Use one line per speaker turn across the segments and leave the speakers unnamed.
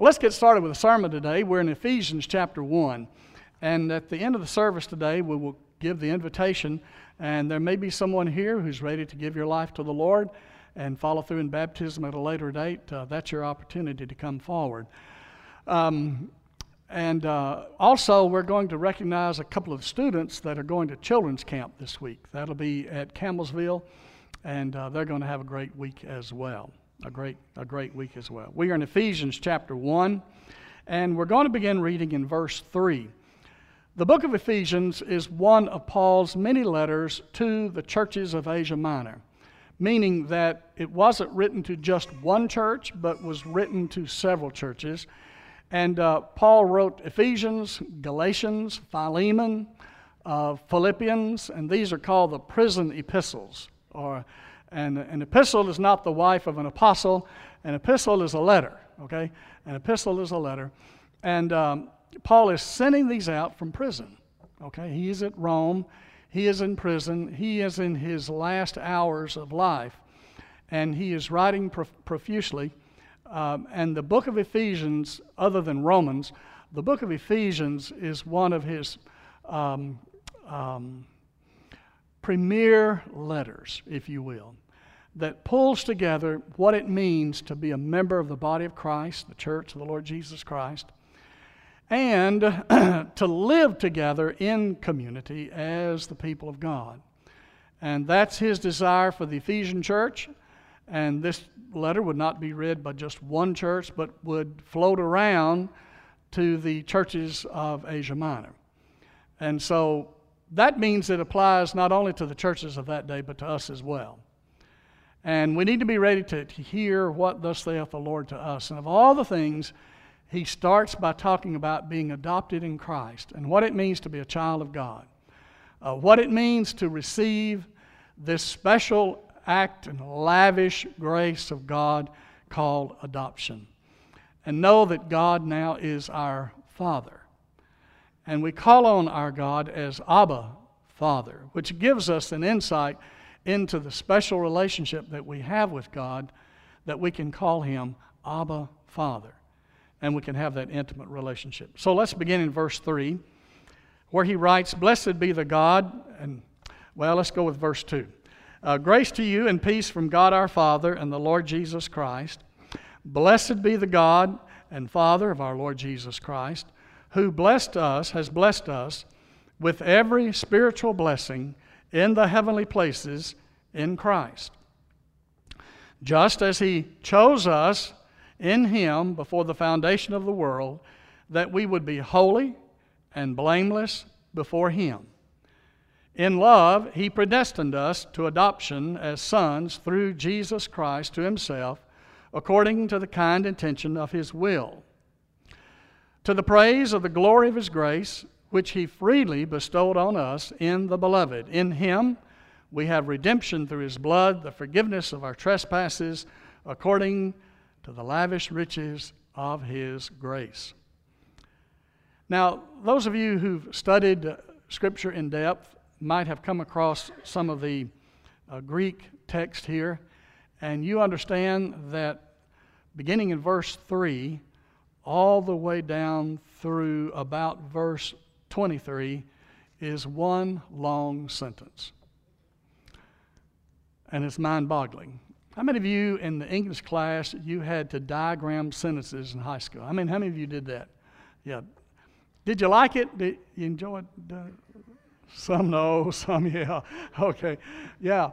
Let's get started with the sermon today. We're in Ephesians chapter 1. And at the end of the service today, we will give the invitation. And there may be someone here who's ready to give your life to the Lord and follow through in baptism at a later date. Uh, that's your opportunity to come forward. Um, and uh, also, we're going to recognize a couple of students that are going to children's camp this week. That'll be at Campbellsville, and uh, they're going to have a great week as well a great, a great week as well. We are in Ephesians chapter 1, and we're going to begin reading in verse 3. The book of Ephesians is one of Paul's many letters to the churches of Asia Minor, meaning that it wasn't written to just one church, but was written to several churches. And uh, Paul wrote Ephesians, Galatians, Philemon, uh, Philippians, and these are called the prison epistles, or and an epistle is not the wife of an apostle. An epistle is a letter, okay? An epistle is a letter. And um, Paul is sending these out from prison, okay? He is at Rome. He is in prison. He is in his last hours of life. And he is writing prof- profusely. Um, and the book of Ephesians, other than Romans, the book of Ephesians is one of his um, um, premier letters, if you will, that pulls together what it means to be a member of the body of Christ, the church of the Lord Jesus Christ, and to live together in community as the people of God. And that's his desire for the Ephesian church. And this letter would not be read by just one church, but would float around to the churches of Asia Minor. And so that means it applies not only to the churches of that day, but to us as well. And we need to be ready to, to hear what thus saith the Lord to us. And of all the things, he starts by talking about being adopted in Christ and what it means to be a child of God, uh, what it means to receive this special act and lavish grace of God called adoption. And know that God now is our Father. And we call on our God as Abba, Father, which gives us an insight into the special relationship that we have with God that we can call Him Abba, Father. And we can have that intimate relationship. So let's begin in verse 3, where he writes, Blessed be the God, and well, let's go with verse 2. Uh, Grace to you and peace from God our Father and the Lord Jesus Christ. Blessed be the God and Father of our Lord Jesus Christ who blessed us, has blessed us with every spiritual blessing in the heavenly places in Christ. Just as He chose us in Him before the foundation of the world, that we would be holy and blameless before Him. In love, He predestined us to adoption as sons through Jesus Christ to Himself, according to the kind intention of His will to the praise of the glory of his grace, which he freely bestowed on us in the beloved. In him we have redemption through his blood, the forgiveness of our trespasses, according to the lavish riches of his grace. Now, those of you who've studied Scripture in depth might have come across some of the uh, Greek text here, and you understand that beginning in verse 3, all the way down through about verse 23 is one long sentence. And it's mind boggling. How many of you in the English class, you had to diagram sentences in high school? I mean, how many of you did that? Yeah. Did you like it? Did you enjoy it? Uh, some no, some yeah. Okay. Yeah.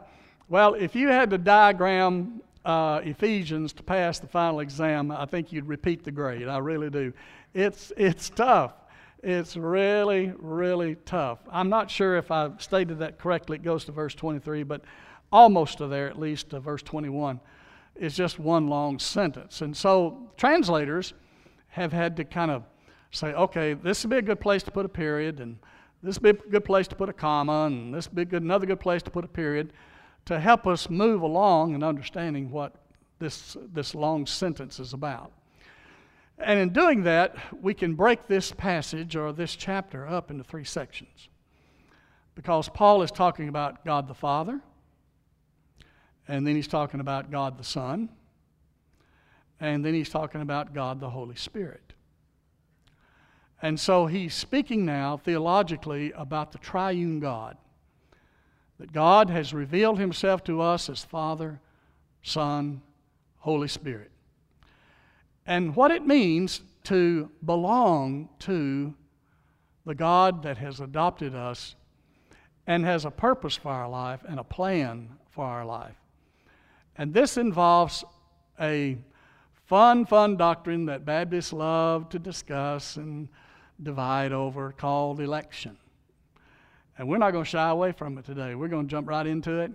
Well, if you had to diagram uh, Ephesians to pass the final exam, I think you'd repeat the grade. I really do. It's, it's tough. It's really, really tough. I'm not sure if I stated that correctly. It goes to verse 23, but almost to there, at least to verse 21, is just one long sentence. And so translators have had to kind of say, okay, this would be a good place to put a period, and this would be a good place to put a comma, and this would be good, another good place to put a period to help us move along in understanding what this, this long sentence is about. And in doing that, we can break this passage or this chapter up into three sections. Because Paul is talking about God the Father, and then he's talking about God the Son, and then he's talking about God the Holy Spirit. And so he's speaking now theologically about the triune God. That God has revealed himself to us as Father, Son, Holy Spirit. And what it means to belong to the God that has adopted us and has a purpose for our life and a plan for our life. And this involves a fun, fun doctrine that Baptists love to discuss and divide over called election. And we're not going to shy away from it today. We're going to jump right into it.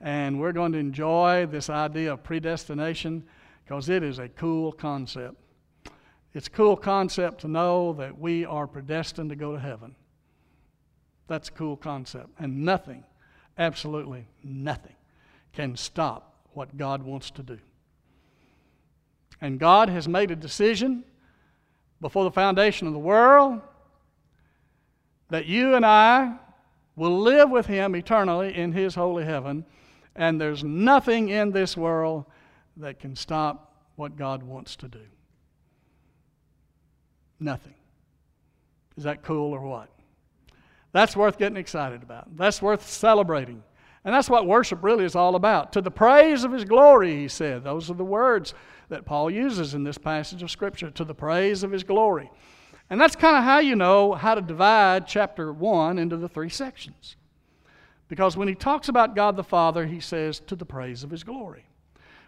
And we're going to enjoy this idea of predestination because it is a cool concept. It's a cool concept to know that we are predestined to go to heaven. That's a cool concept. And nothing, absolutely nothing, can stop what God wants to do. And God has made a decision before the foundation of the world that you and I will live with Him eternally in His holy heaven. And there's nothing in this world that can stop what God wants to do. Nothing. Is that cool or what? That's worth getting excited about. That's worth celebrating. And that's what worship really is all about. To the praise of his glory, he said. Those are the words that Paul uses in this passage of Scripture. To the praise of his glory. And that's kind of how you know how to divide chapter 1 into the three sections. Because when he talks about God the Father, he says, to the praise of his glory.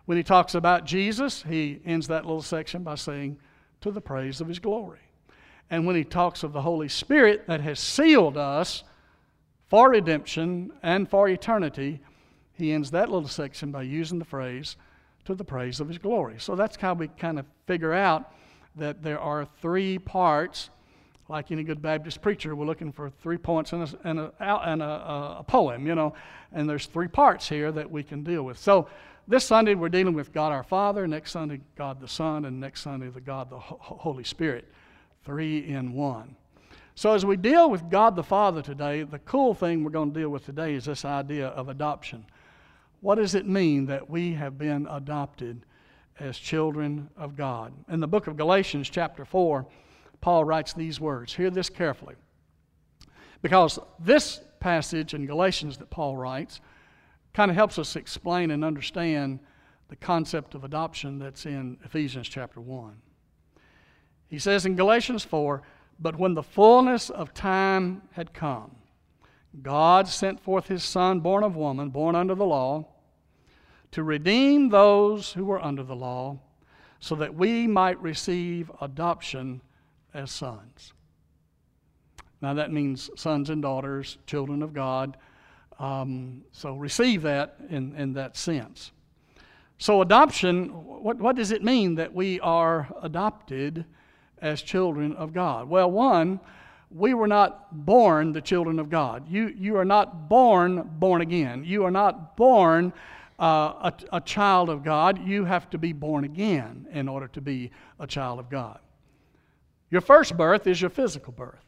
When he talks about Jesus, he ends that little section by saying, to the praise of his glory. And when he talks of the Holy Spirit that has sealed us for redemption and for eternity, he ends that little section by using the phrase, to the praise of his glory. So that's how we kind of figure out that there are three parts. Like any good Baptist preacher, we're looking for three points in a, in a, in a, a poem, you know, and there's three parts here that we can deal with. So this Sunday we're dealing with God our Father, next Sunday God the Son, and next Sunday the God the Holy Spirit three in one. So, as we deal with God the Father today, the cool thing we're going to deal with today is this idea of adoption. What does it mean that we have been adopted as children of God? In the book of Galatians, chapter 4, Paul writes these words. Hear this carefully. Because this passage in Galatians that Paul writes kind of helps us explain and understand the concept of adoption that's in Ephesians chapter 1. He says in Galatians 4 But when the fullness of time had come, God sent forth his Son, born of woman, born under the law, to redeem those who were under the law, so that we might receive adoption as sons. Now that means sons and daughters, children of God. Um, so receive that in, in that sense. So, adoption, what, what does it mean that we are adopted as children of God? Well, one, we were not born the children of God. You, you are not born born again. You are not born uh, a, a child of God. You have to be born again in order to be a child of God. Your first birth is your physical birth.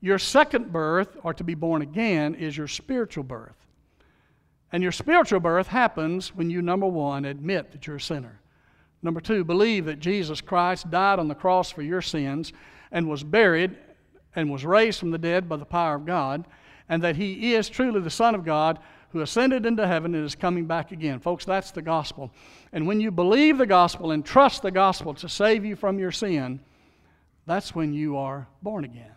Your second birth, or to be born again, is your spiritual birth. And your spiritual birth happens when you, number one, admit that you're a sinner. Number two, believe that Jesus Christ died on the cross for your sins and was buried and was raised from the dead by the power of God, and that he is truly the Son of God who ascended into heaven and is coming back again. Folks, that's the gospel. And when you believe the gospel and trust the gospel to save you from your sin, that's when you are born again.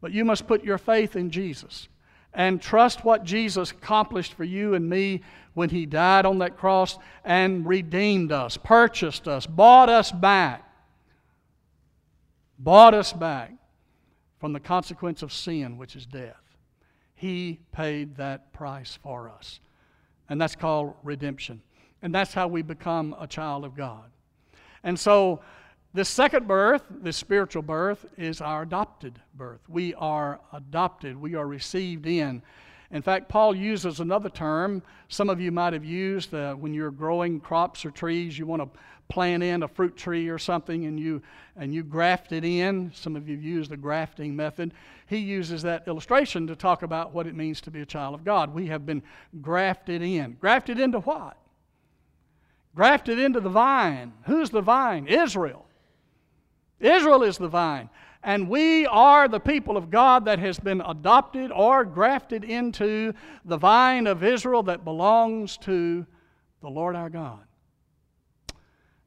But you must put your faith in Jesus and trust what Jesus accomplished for you and me when He died on that cross and redeemed us, purchased us, bought us back. Bought us back from the consequence of sin, which is death. He paid that price for us. And that's called redemption. And that's how we become a child of God. And so, this second birth, this spiritual birth, is our adopted birth. We are adopted, we are received in. In fact, Paul uses another term. Some of you might have used uh, when you're growing crops or trees, you want to plant in a fruit tree or something and you, and you graft it in. Some of you have used the grafting method. He uses that illustration to talk about what it means to be a child of God. We have been grafted in. Grafted into what? grafted into the vine. Who's the vine? Israel. Israel is the vine. And we are the people of God that has been adopted or grafted into the vine of Israel that belongs to the Lord our God.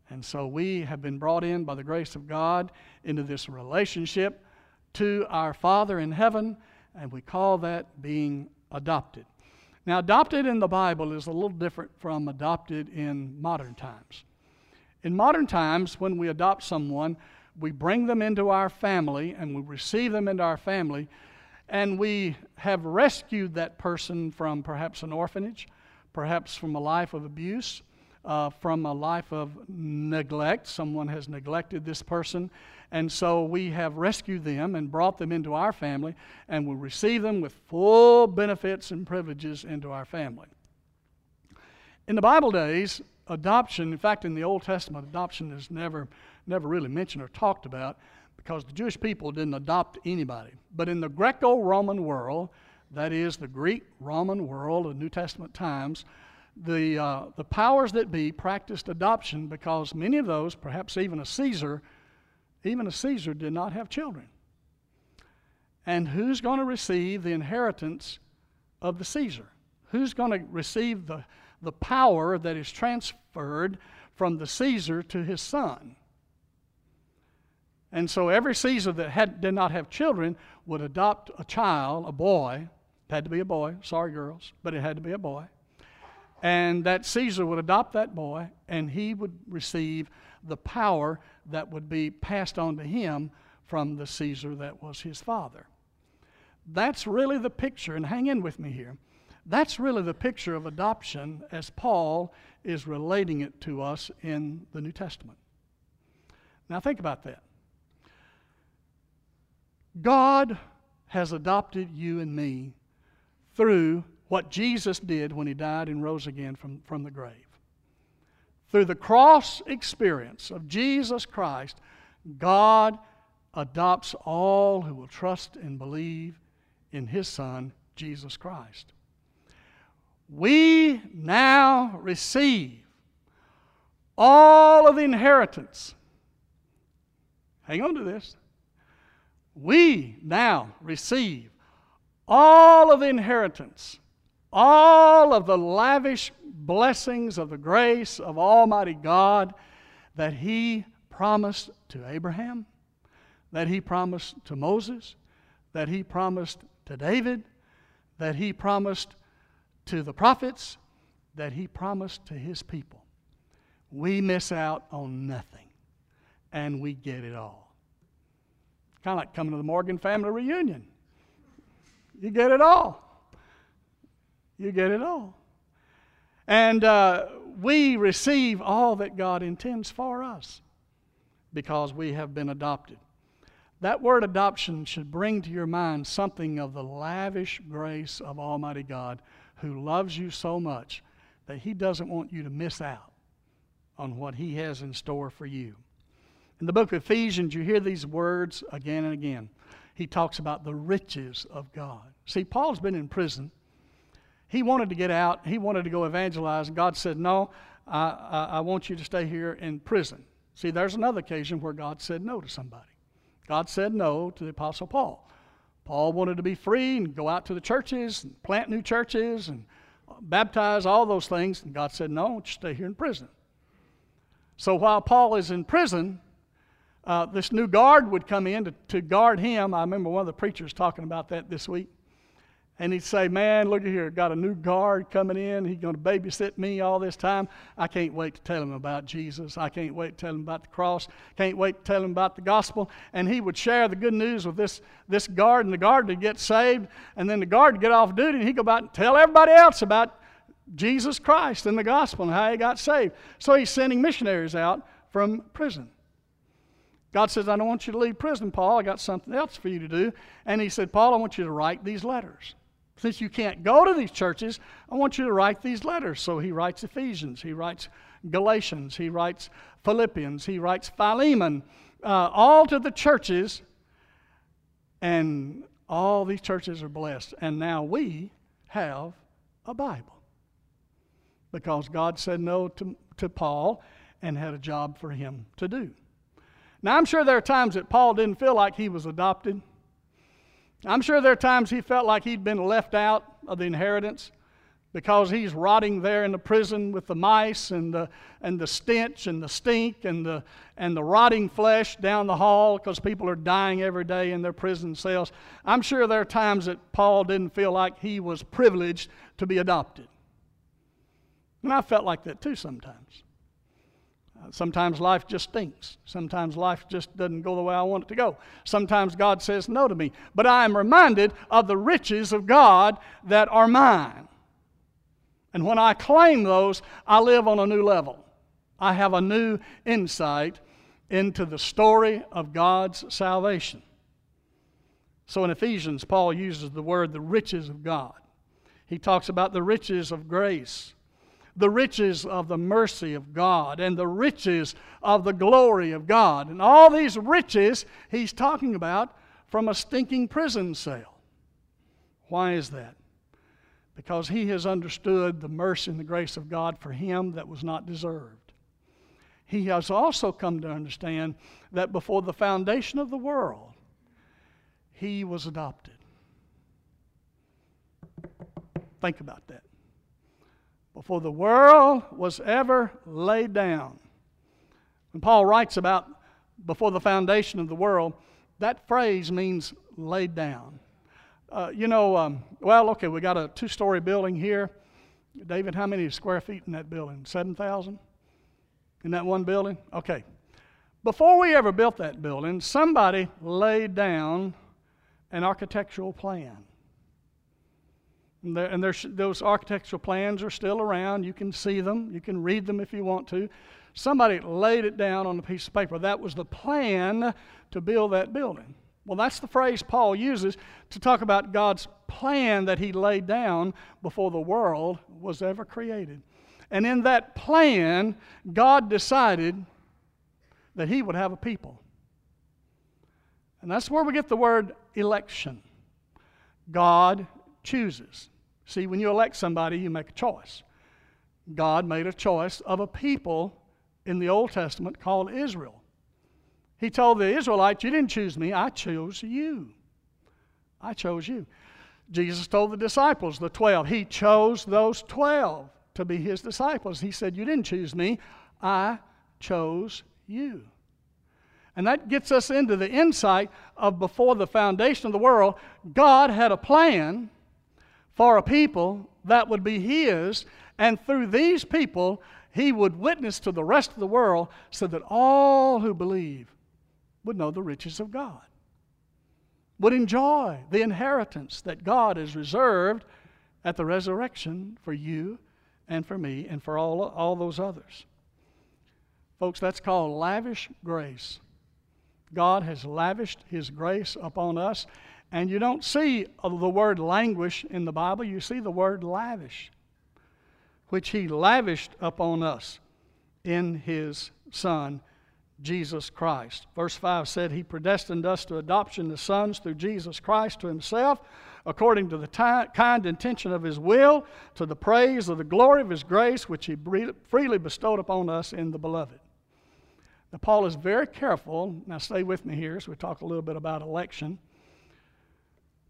And so we have been brought in by the grace of God into this relationship to our Father in heaven, and we call that being adopted. Now, adopted in the Bible is a little different from adopted in modern times. In modern times, when we adopt someone, we bring them into our family and we receive them into our family, and we have rescued that person from perhaps an orphanage, perhaps from a life of abuse, uh, from a life of neglect. Someone has neglected this person. And so we have rescued them and brought them into our family, and we receive them with full benefits and privileges into our family. In the Bible days, adoption, in fact, in the Old Testament, adoption is never never really mentioned or talked about because the Jewish people didn't adopt anybody. But in the Greco Roman world, that is the Greek Roman world of New Testament times, the, uh, the powers that be practiced adoption because many of those, perhaps even a Caesar, even a Caesar did not have children. And who's going to receive the inheritance of the Caesar? Who's going to receive the, the power that is transferred from the Caesar to his son? And so every Caesar that had, did not have children would adopt a child, a boy. It had to be a boy. Sorry, girls, but it had to be a boy. And that Caesar would adopt that boy, and he would receive the power that would be passed on to him from the Caesar that was his father. That's really the picture, and hang in with me here. That's really the picture of adoption as Paul is relating it to us in the New Testament. Now, think about that. God has adopted you and me through what Jesus did when he died and rose again from, from the grave. Through the cross experience of Jesus Christ, God adopts all who will trust and believe in his Son, Jesus Christ. We now receive all of the inheritance. Hang on to this we now receive all of the inheritance, all of the lavish blessings of the grace of Almighty God that He promised to Abraham, that He promised to Moses, that He promised to David, that He promised to the prophets, that He promised to His people. We miss out on nothing, and we get it all. Kind of like coming to the Morgan family reunion. You get it all. You get it all. And uh, we receive all that God intends for us because we have been adopted. That word adoption should bring to your mind something of the lavish grace of Almighty God who loves you so much that He doesn't want you to miss out on what He has in store for you. In the book of Ephesians, you hear these words again and again. He talks about the riches of God. See, Paul's been in prison. He wanted to get out, he wanted to go evangelize, God said, No, I, I, I want you to stay here in prison. See, there's another occasion where God said no to somebody. God said no to the Apostle Paul. Paul wanted to be free and go out to the churches and plant new churches and baptize, all those things. And God said, No, want you stay here in prison. So while Paul is in prison, uh, this new guard would come in to, to guard him. I remember one of the preachers talking about that this week. And he'd say, Man, look at here, got a new guard coming in. He's going to babysit me all this time. I can't wait to tell him about Jesus. I can't wait to tell him about the cross. Can't wait to tell him about the gospel. And he would share the good news with this, this guard, and the guard would get saved. And then the guard would get off duty, and he'd go out and tell everybody else about Jesus Christ and the gospel and how he got saved. So he's sending missionaries out from prison. God says, I don't want you to leave prison, Paul. I got something else for you to do. And he said, Paul, I want you to write these letters. Since you can't go to these churches, I want you to write these letters. So he writes Ephesians, he writes Galatians, he writes Philippians, he writes Philemon, uh, all to the churches. And all these churches are blessed. And now we have a Bible. Because God said no to, to Paul and had a job for him to do. Now, I'm sure there are times that Paul didn't feel like he was adopted. I'm sure there are times he felt like he'd been left out of the inheritance because he's rotting there in the prison with the mice and the, and the stench and the stink and the, and the rotting flesh down the hall because people are dying every day in their prison cells. I'm sure there are times that Paul didn't feel like he was privileged to be adopted. And I felt like that too sometimes. Sometimes life just stinks. Sometimes life just doesn't go the way I want it to go. Sometimes God says no to me. But I am reminded of the riches of God that are mine. And when I claim those, I live on a new level. I have a new insight into the story of God's salvation. So in Ephesians, Paul uses the word the riches of God. He talks about the riches of grace the riches of the mercy of God and the riches of the glory of God. And all these riches he's talking about from a stinking prison cell. Why is that? Because he has understood the mercy and the grace of God for him that was not deserved. He has also come to understand that before the foundation of the world, he was adopted. Think about that before the world was ever laid down. When Paul writes about before the foundation of the world, that phrase means laid down. Uh, you know, um, well, okay, we got a two story building here. David, how many square feet in that building? 7,000? In that one building? Okay. Before we ever built that building, somebody laid down an architectural plan. And, and those architectural plans are still around. You can see them, you can read them if you want to. Somebody laid it down on a piece of paper. That was the plan to build that building. Well, that's the phrase Paul uses to talk about God's plan that he laid down before the world was ever created. And in that plan, God decided that he would have a people. And that's where we get the word election. God chooses. See, when you elect somebody, you make a choice. God made a choice of a people in the Old Testament called Israel. He told the Israelites, You didn't choose me, I chose you. I chose you. Jesus told the disciples, the 12, He chose those 12 to be His disciples. He said, You didn't choose me, I chose you. And that gets us into the insight of before the foundation of the world, God had a plan for a people that would be His, and through these people, He would witness to the rest of the world so that all who believe would know the riches of God, would enjoy the inheritance that God has reserved at the resurrection for you and for me and for all, all those others. Folks, that's called lavish grace. God has lavished His grace upon us, and you don't see uh, the word languish in the Bible, you see the word lavish, which He lavished upon us in His Son, Jesus Christ. Verse 5 said, He predestined us to adoption as sons through Jesus Christ to Himself, according to the kind intention of His will, to the praise of the glory of His grace, which He freely bestowed upon us in the Beloved. Now, Paul is very careful. Now, stay with me here as we talk a little bit about election.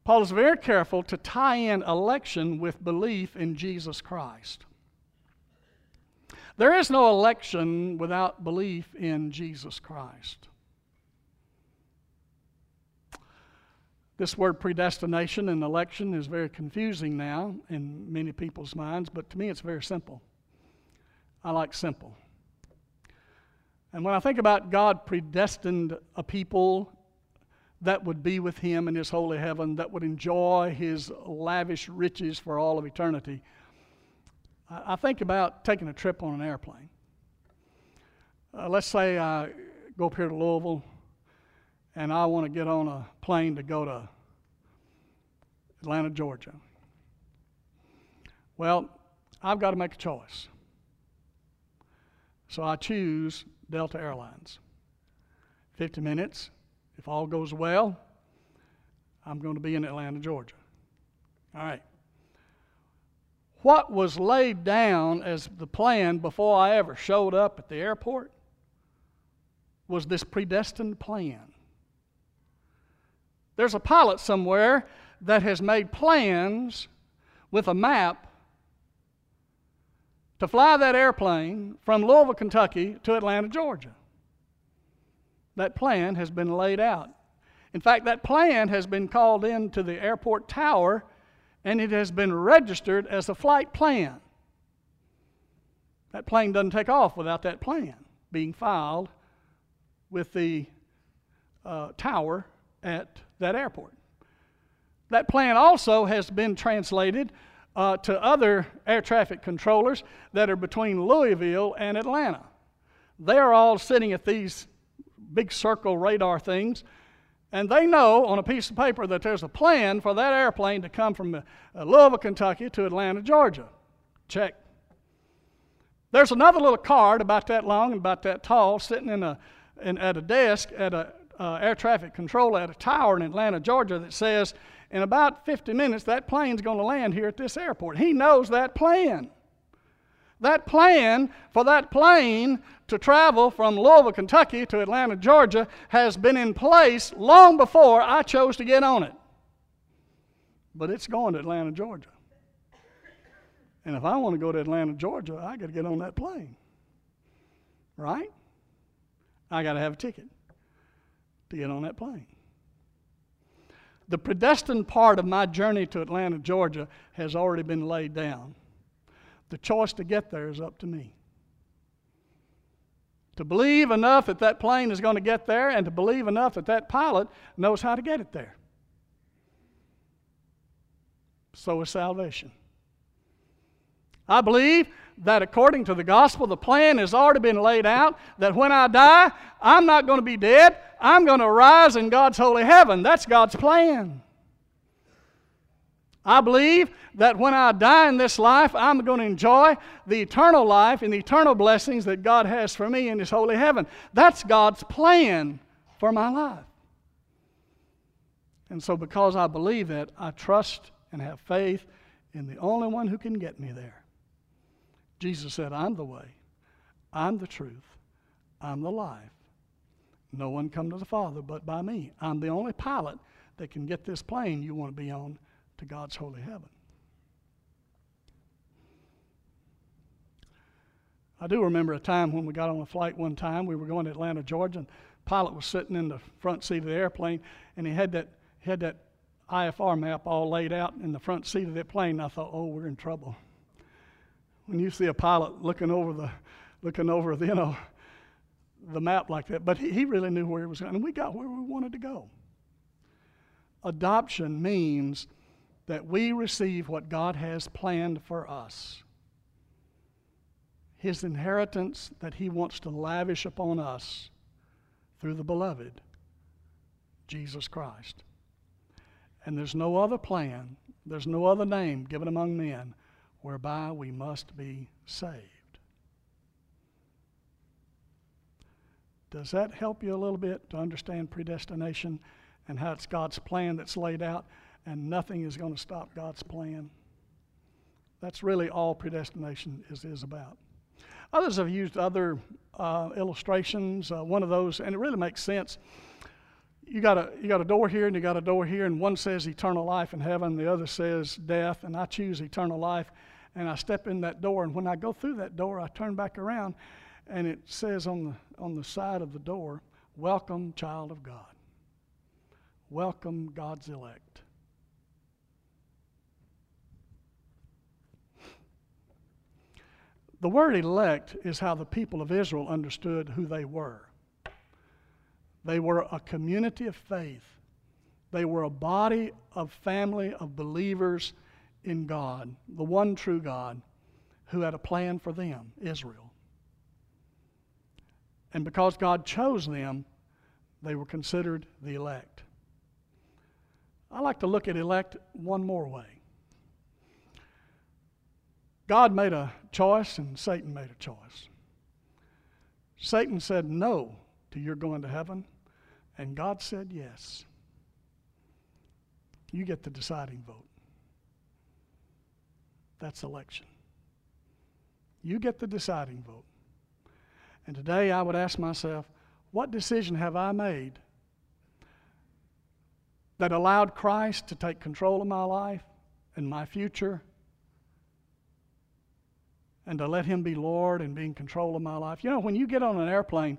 Paul is very careful to tie in election with belief in Jesus Christ. There is no election without belief in Jesus Christ. This word predestination and election is very confusing now in many people's minds, but to me it's very simple. I like simple. And when I think about God predestined a people that would be with him in his holy heaven, that would enjoy his lavish riches for all of eternity. I think about taking a trip on an airplane. Uh, let's say I go up here to Louisville and I want to get on a plane to go to Atlanta, Georgia. Well, I've got to make a choice. So I choose Delta Airlines. 50 minutes, if all goes well, I'm going to be in Atlanta, Georgia. All right. what was laid down as the plan before I ever showed up at the airport was this predestined plan. There's a pilot somewhere that has made plans with a map to fly that airplane from Louisville, Kentucky to Atlanta, Georgia. That plan has been laid out. In fact, that plan has been called into the airport tower and it has been registered as a flight plan. That plane doesn't take off without that plan being filed with the uh, tower at that airport. That plan also has been translated uh, to other air traffic controllers that are between Louisville and Atlanta. They are all sitting at these big circle radar things, and they know on a piece of paper that there's a plan for that airplane to come from uh, Louisville, Kentucky to Atlanta, Georgia. Check. There's another little card about that long and about that tall sitting in a, in, at a desk at a uh, air traffic control at a tower in Atlanta, Georgia that says in about 50 minutes, that plane's going to land here at this airport. He knows that plan. That plan for that plane to travel from Louisville, Kentucky to Atlanta, Georgia has been in place long before I chose to get on it. But it's going to Atlanta, Georgia. And if I want to go to Atlanta, Georgia, I got to get on that plane. Right? I got to have a ticket to get on that plane. The predestined part of my journey to Atlanta, Georgia has already been laid down. The choice to get there is up to me. To believe enough that that plane is going to get there and to believe enough that that pilot knows how to get it there. So is salvation. I believe that according to the gospel, the plan has already been laid out that when I die, I'm not going to be dead. I'm going to rise in God's holy heaven. That's God's plan. I believe that when I die in this life, I'm going to enjoy the eternal life and the eternal blessings that God has for me in His holy heaven. That's God's plan for my life. And so, because I believe that, I trust and have faith in the only one who can get me there. Jesus said, I'm the way, I'm the truth, I'm the life. No one come to the Father but by me. I'm the only pilot that can get this plane you want to be on to God's holy heaven. I do remember a time when we got on a flight one time. We were going to Atlanta, Georgia, and the pilot was sitting in the front seat of the airplane, and he had that he had that IFR map all laid out in the front seat of that plane. I thought, oh, we're in trouble when you see a pilot looking over the looking over the, you know the map like that. But he, he really knew where he was going, and we got where we wanted to go. Adoption means that we receive what God has planned for us. His inheritance that He wants to lavish upon us through the beloved, Jesus Christ. And there's no other plan, there's no other name given among men whereby we must be saved. Does that help you a little bit to understand predestination and how it's God's plan that's laid out and nothing is going to stop God's plan? That's really all predestination is, is about. Others have used other uh, illustrations. Uh, one of those, and it really makes sense. You got a you got a door here, and you got a door here, and one says eternal life in heaven, the other says death, and I choose eternal life and I step in that door. And when I go through that door, I turn back around, and it says on the, on the side of the door, Welcome, child of God. Welcome, God's elect. The word elect is how the people of Israel understood who they were. They were a community of faith. They were a body of family of believers in God, the one true God, who had a plan for them, Israel. And because God chose them, they were considered the elect. I like to look at elect one more way. God made a choice and Satan made a choice. Satan said no to your going to heaven, and God said yes. You get the deciding vote. That's election. You get the deciding vote. And today I would ask myself, what decision have I made that allowed Christ to take control of my life and my future and to let Him be Lord and be in control of my life? You know, when you get on an airplane,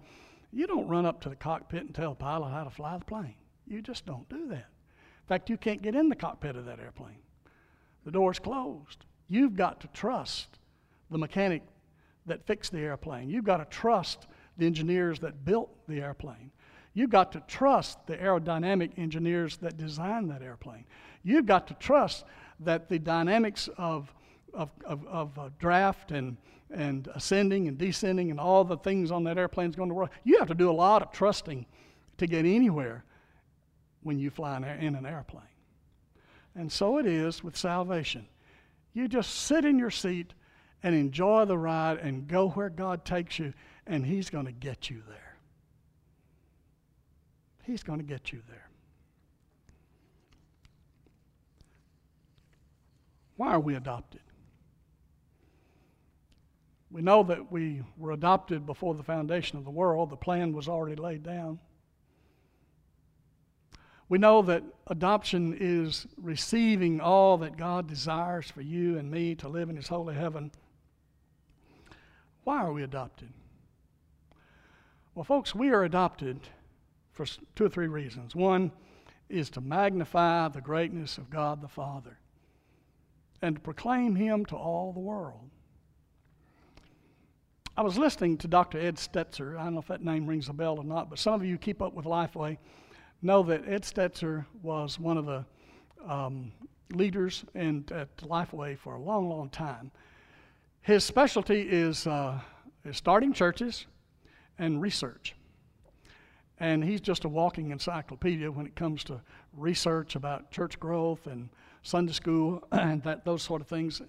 you don't run up to the cockpit and tell the pilot how to fly the plane. You just don't do that. In fact, you can't get in the cockpit of that airplane. The door's closed. You've got to trust the mechanic that fixed the airplane. You've got to trust the engineers that built the airplane. You've got to trust the aerodynamic engineers that designed that airplane. You've got to trust that the dynamics of, of, of, of uh, draft and, and ascending and descending and all the things on that airplane is going to work. You have to do a lot of trusting to get anywhere when you fly in, in an airplane. And so it is with salvation. You just sit in your seat and enjoy the ride and go where God takes you, and He's going to get you there. He's going to get you there. Why are we adopted? We know that we were adopted before the foundation of the world. The plan was already laid down. We know that adoption is receiving all that God desires for you and me to live in His holy heaven. Why are we adopted? Well, folks, we are adopted for two or three reasons. One is to magnify the greatness of God the Father and to proclaim Him to all the world. I was listening to Dr. Ed Stetzer. I don't know if that name rings a bell or not, but some of you keep up with Lifeway know that Ed Stetzer was one of the um, leaders in, at Lifeway for a long, long time. His specialty is, uh, is starting churches and research. And he's just a walking encyclopedia when it comes to research about church growth and Sunday school and that, those sort of things.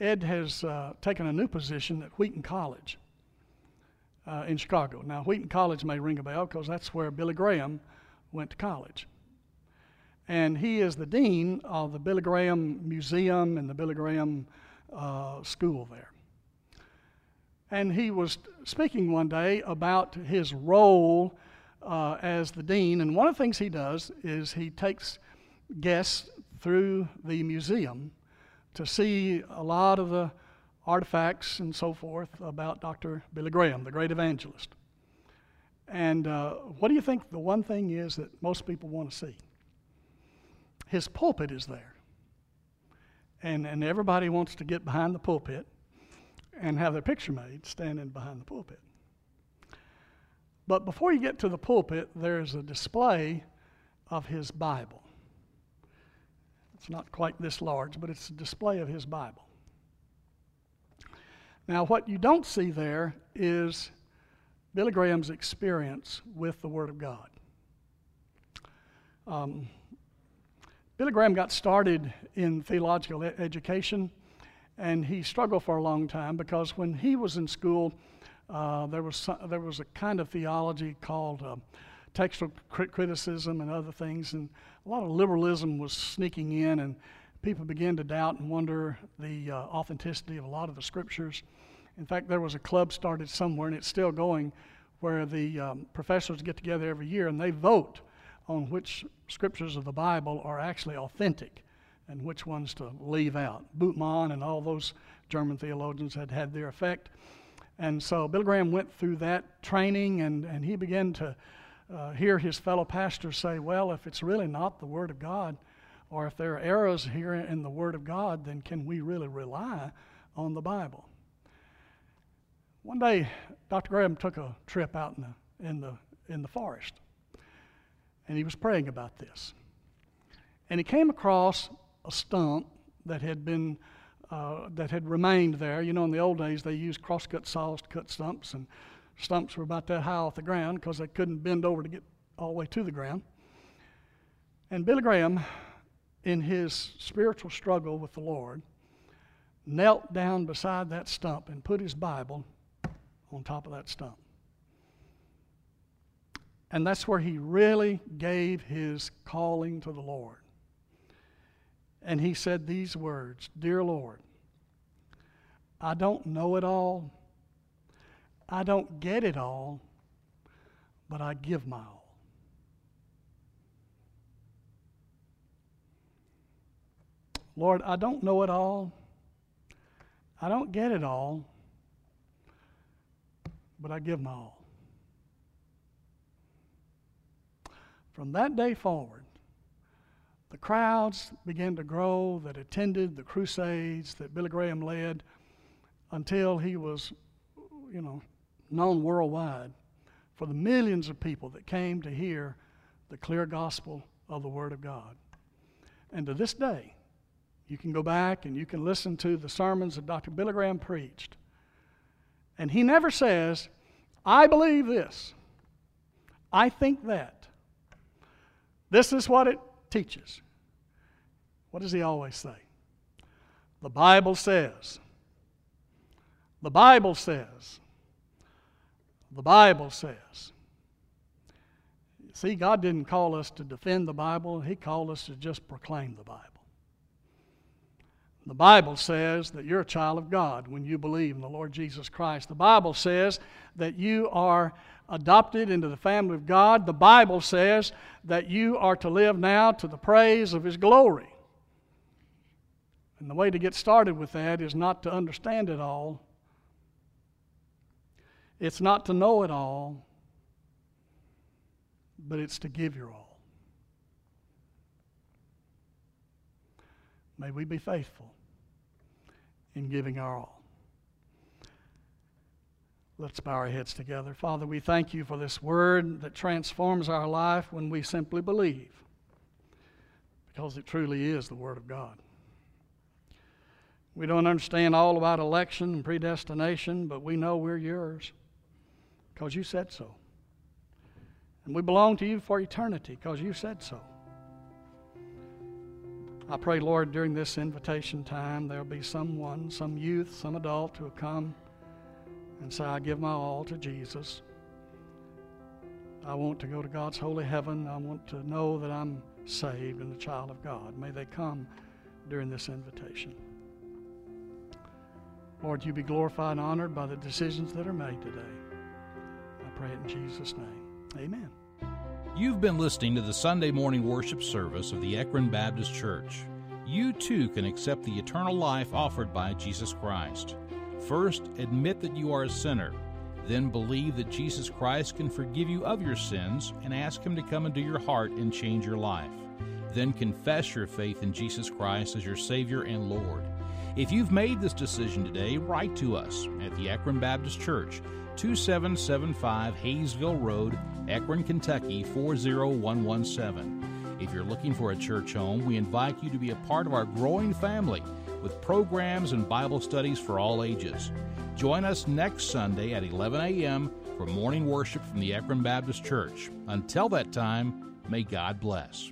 Ed has uh, taken a new position at Wheaton College uh, in Chicago. Now, Wheaton College may ring a bell because that's where Billy Graham went to college. And he is the dean of the Billy Graham Museum and the Billy Graham uh, School there. And he was speaking one day about his role uh, as the dean. And one of the things he does is he takes guests through the museum to see a lot of the artifacts and so forth about Dr. Billy Graham, the great evangelist. And uh, what do you think the one thing is that most people want to see? His pulpit is there. And, and everybody wants to get behind the pulpit and have their picture made standing behind the pulpit. But before you get to the pulpit, there's a display of his Bible. It's not quite this large, but it's a display of his Bible. Now, what you don't see there is Billy Graham's experience with the Word of God. Um, Billy Graham got started in theological e- education, and he struggled for a long time because when he was in school, uh, there, was some, there was a kind of theology called uh, textual criticism and other things, and a lot of liberalism was sneaking in, and people began to doubt and wonder the uh, authenticity of a lot of the scriptures. In fact, there was a club started somewhere, and it's still going, where the um, professors get together every year and they vote on which scriptures of the Bible are actually authentic and which ones to leave out. Bultmann and all those German theologians had had their effect. And so Bill Graham went through that training and, and he began to uh, hear his fellow pastors say, well, if it's really not the Word of God, or if there are errors here in the Word of God, then can we really rely on the Bible? One day, Dr. Graham took a trip out in the, in the, in the forest, and he was praying about this. And he came across a stump that had been uh, that had remained there. You know, in the old days, they used crosscut saws to cut stumps, and stumps were about that high off the ground because they couldn't bend over to get all the way to the ground. And Billy Graham, in his spiritual struggle with the Lord, knelt down beside that stump and put his Bible on top of that stump. And that's where he really gave his calling to the Lord. And he said these words Dear Lord, I don't know it all. I don't get it all, but I give my all. Lord, I don't know it all. I don't get it all, but I give my all. From that day forward, the crowds began to grow that attended the crusades that Billy Graham led until he was, you know, known worldwide for the millions of people that came to hear the clear gospel of the Word of God. And to this day, you can go back and you can listen to the sermons that Dr. Billy Graham preached. And he never says, I believe this. I think that. This is what it teaches. What does he always say? The Bible says. The Bible says. The Bible says. See, God didn't call us to defend the Bible, He called us to just proclaim the Bible. The Bible says that you're a child of God when you believe in the Lord Jesus Christ. The Bible says that you are adopted into the family of God. The Bible says that you are to live now to the praise of His glory. And the way to get started with that is not to understand it all, it's not to know it all, but it's to give your all. May we be faithful in giving our all. Let's bow our heads together. Father, we thank you for this word that transforms our life when we simply believe, because it truly is the Word of God. We don't understand all about election and predestination, but we know we're yours because you said so. And we belong to you for eternity because you said so. I pray, Lord, during this invitation time, there'll be someone, some youth, some adult who will come and say, I give my all to Jesus. I want to go to God's holy heaven. I want to know that I'm saved and a child of God. May they come during this invitation. Lord, you be glorified and honored by the decisions that are made today. Pray it in Jesus' name. Amen.
You've been listening to the Sunday morning worship service of the Ekron Baptist Church. You too can accept the eternal life offered by Jesus Christ. First, admit that you are a sinner. Then believe that Jesus Christ can forgive you of your sins and ask Him to come into your heart and change your life. Then confess your faith in Jesus Christ as your Savior and Lord. If you've made this decision today, write to us at the Ekron Baptist Church, 2775 Hayesville Road, Ekron, Kentucky 40117. If you're looking for a church home, we invite you to be a part of our growing family with programs and Bible studies for all ages. Join us next Sunday at 11 a.m. for morning worship from the Ekron Baptist Church. Until that time, may God bless.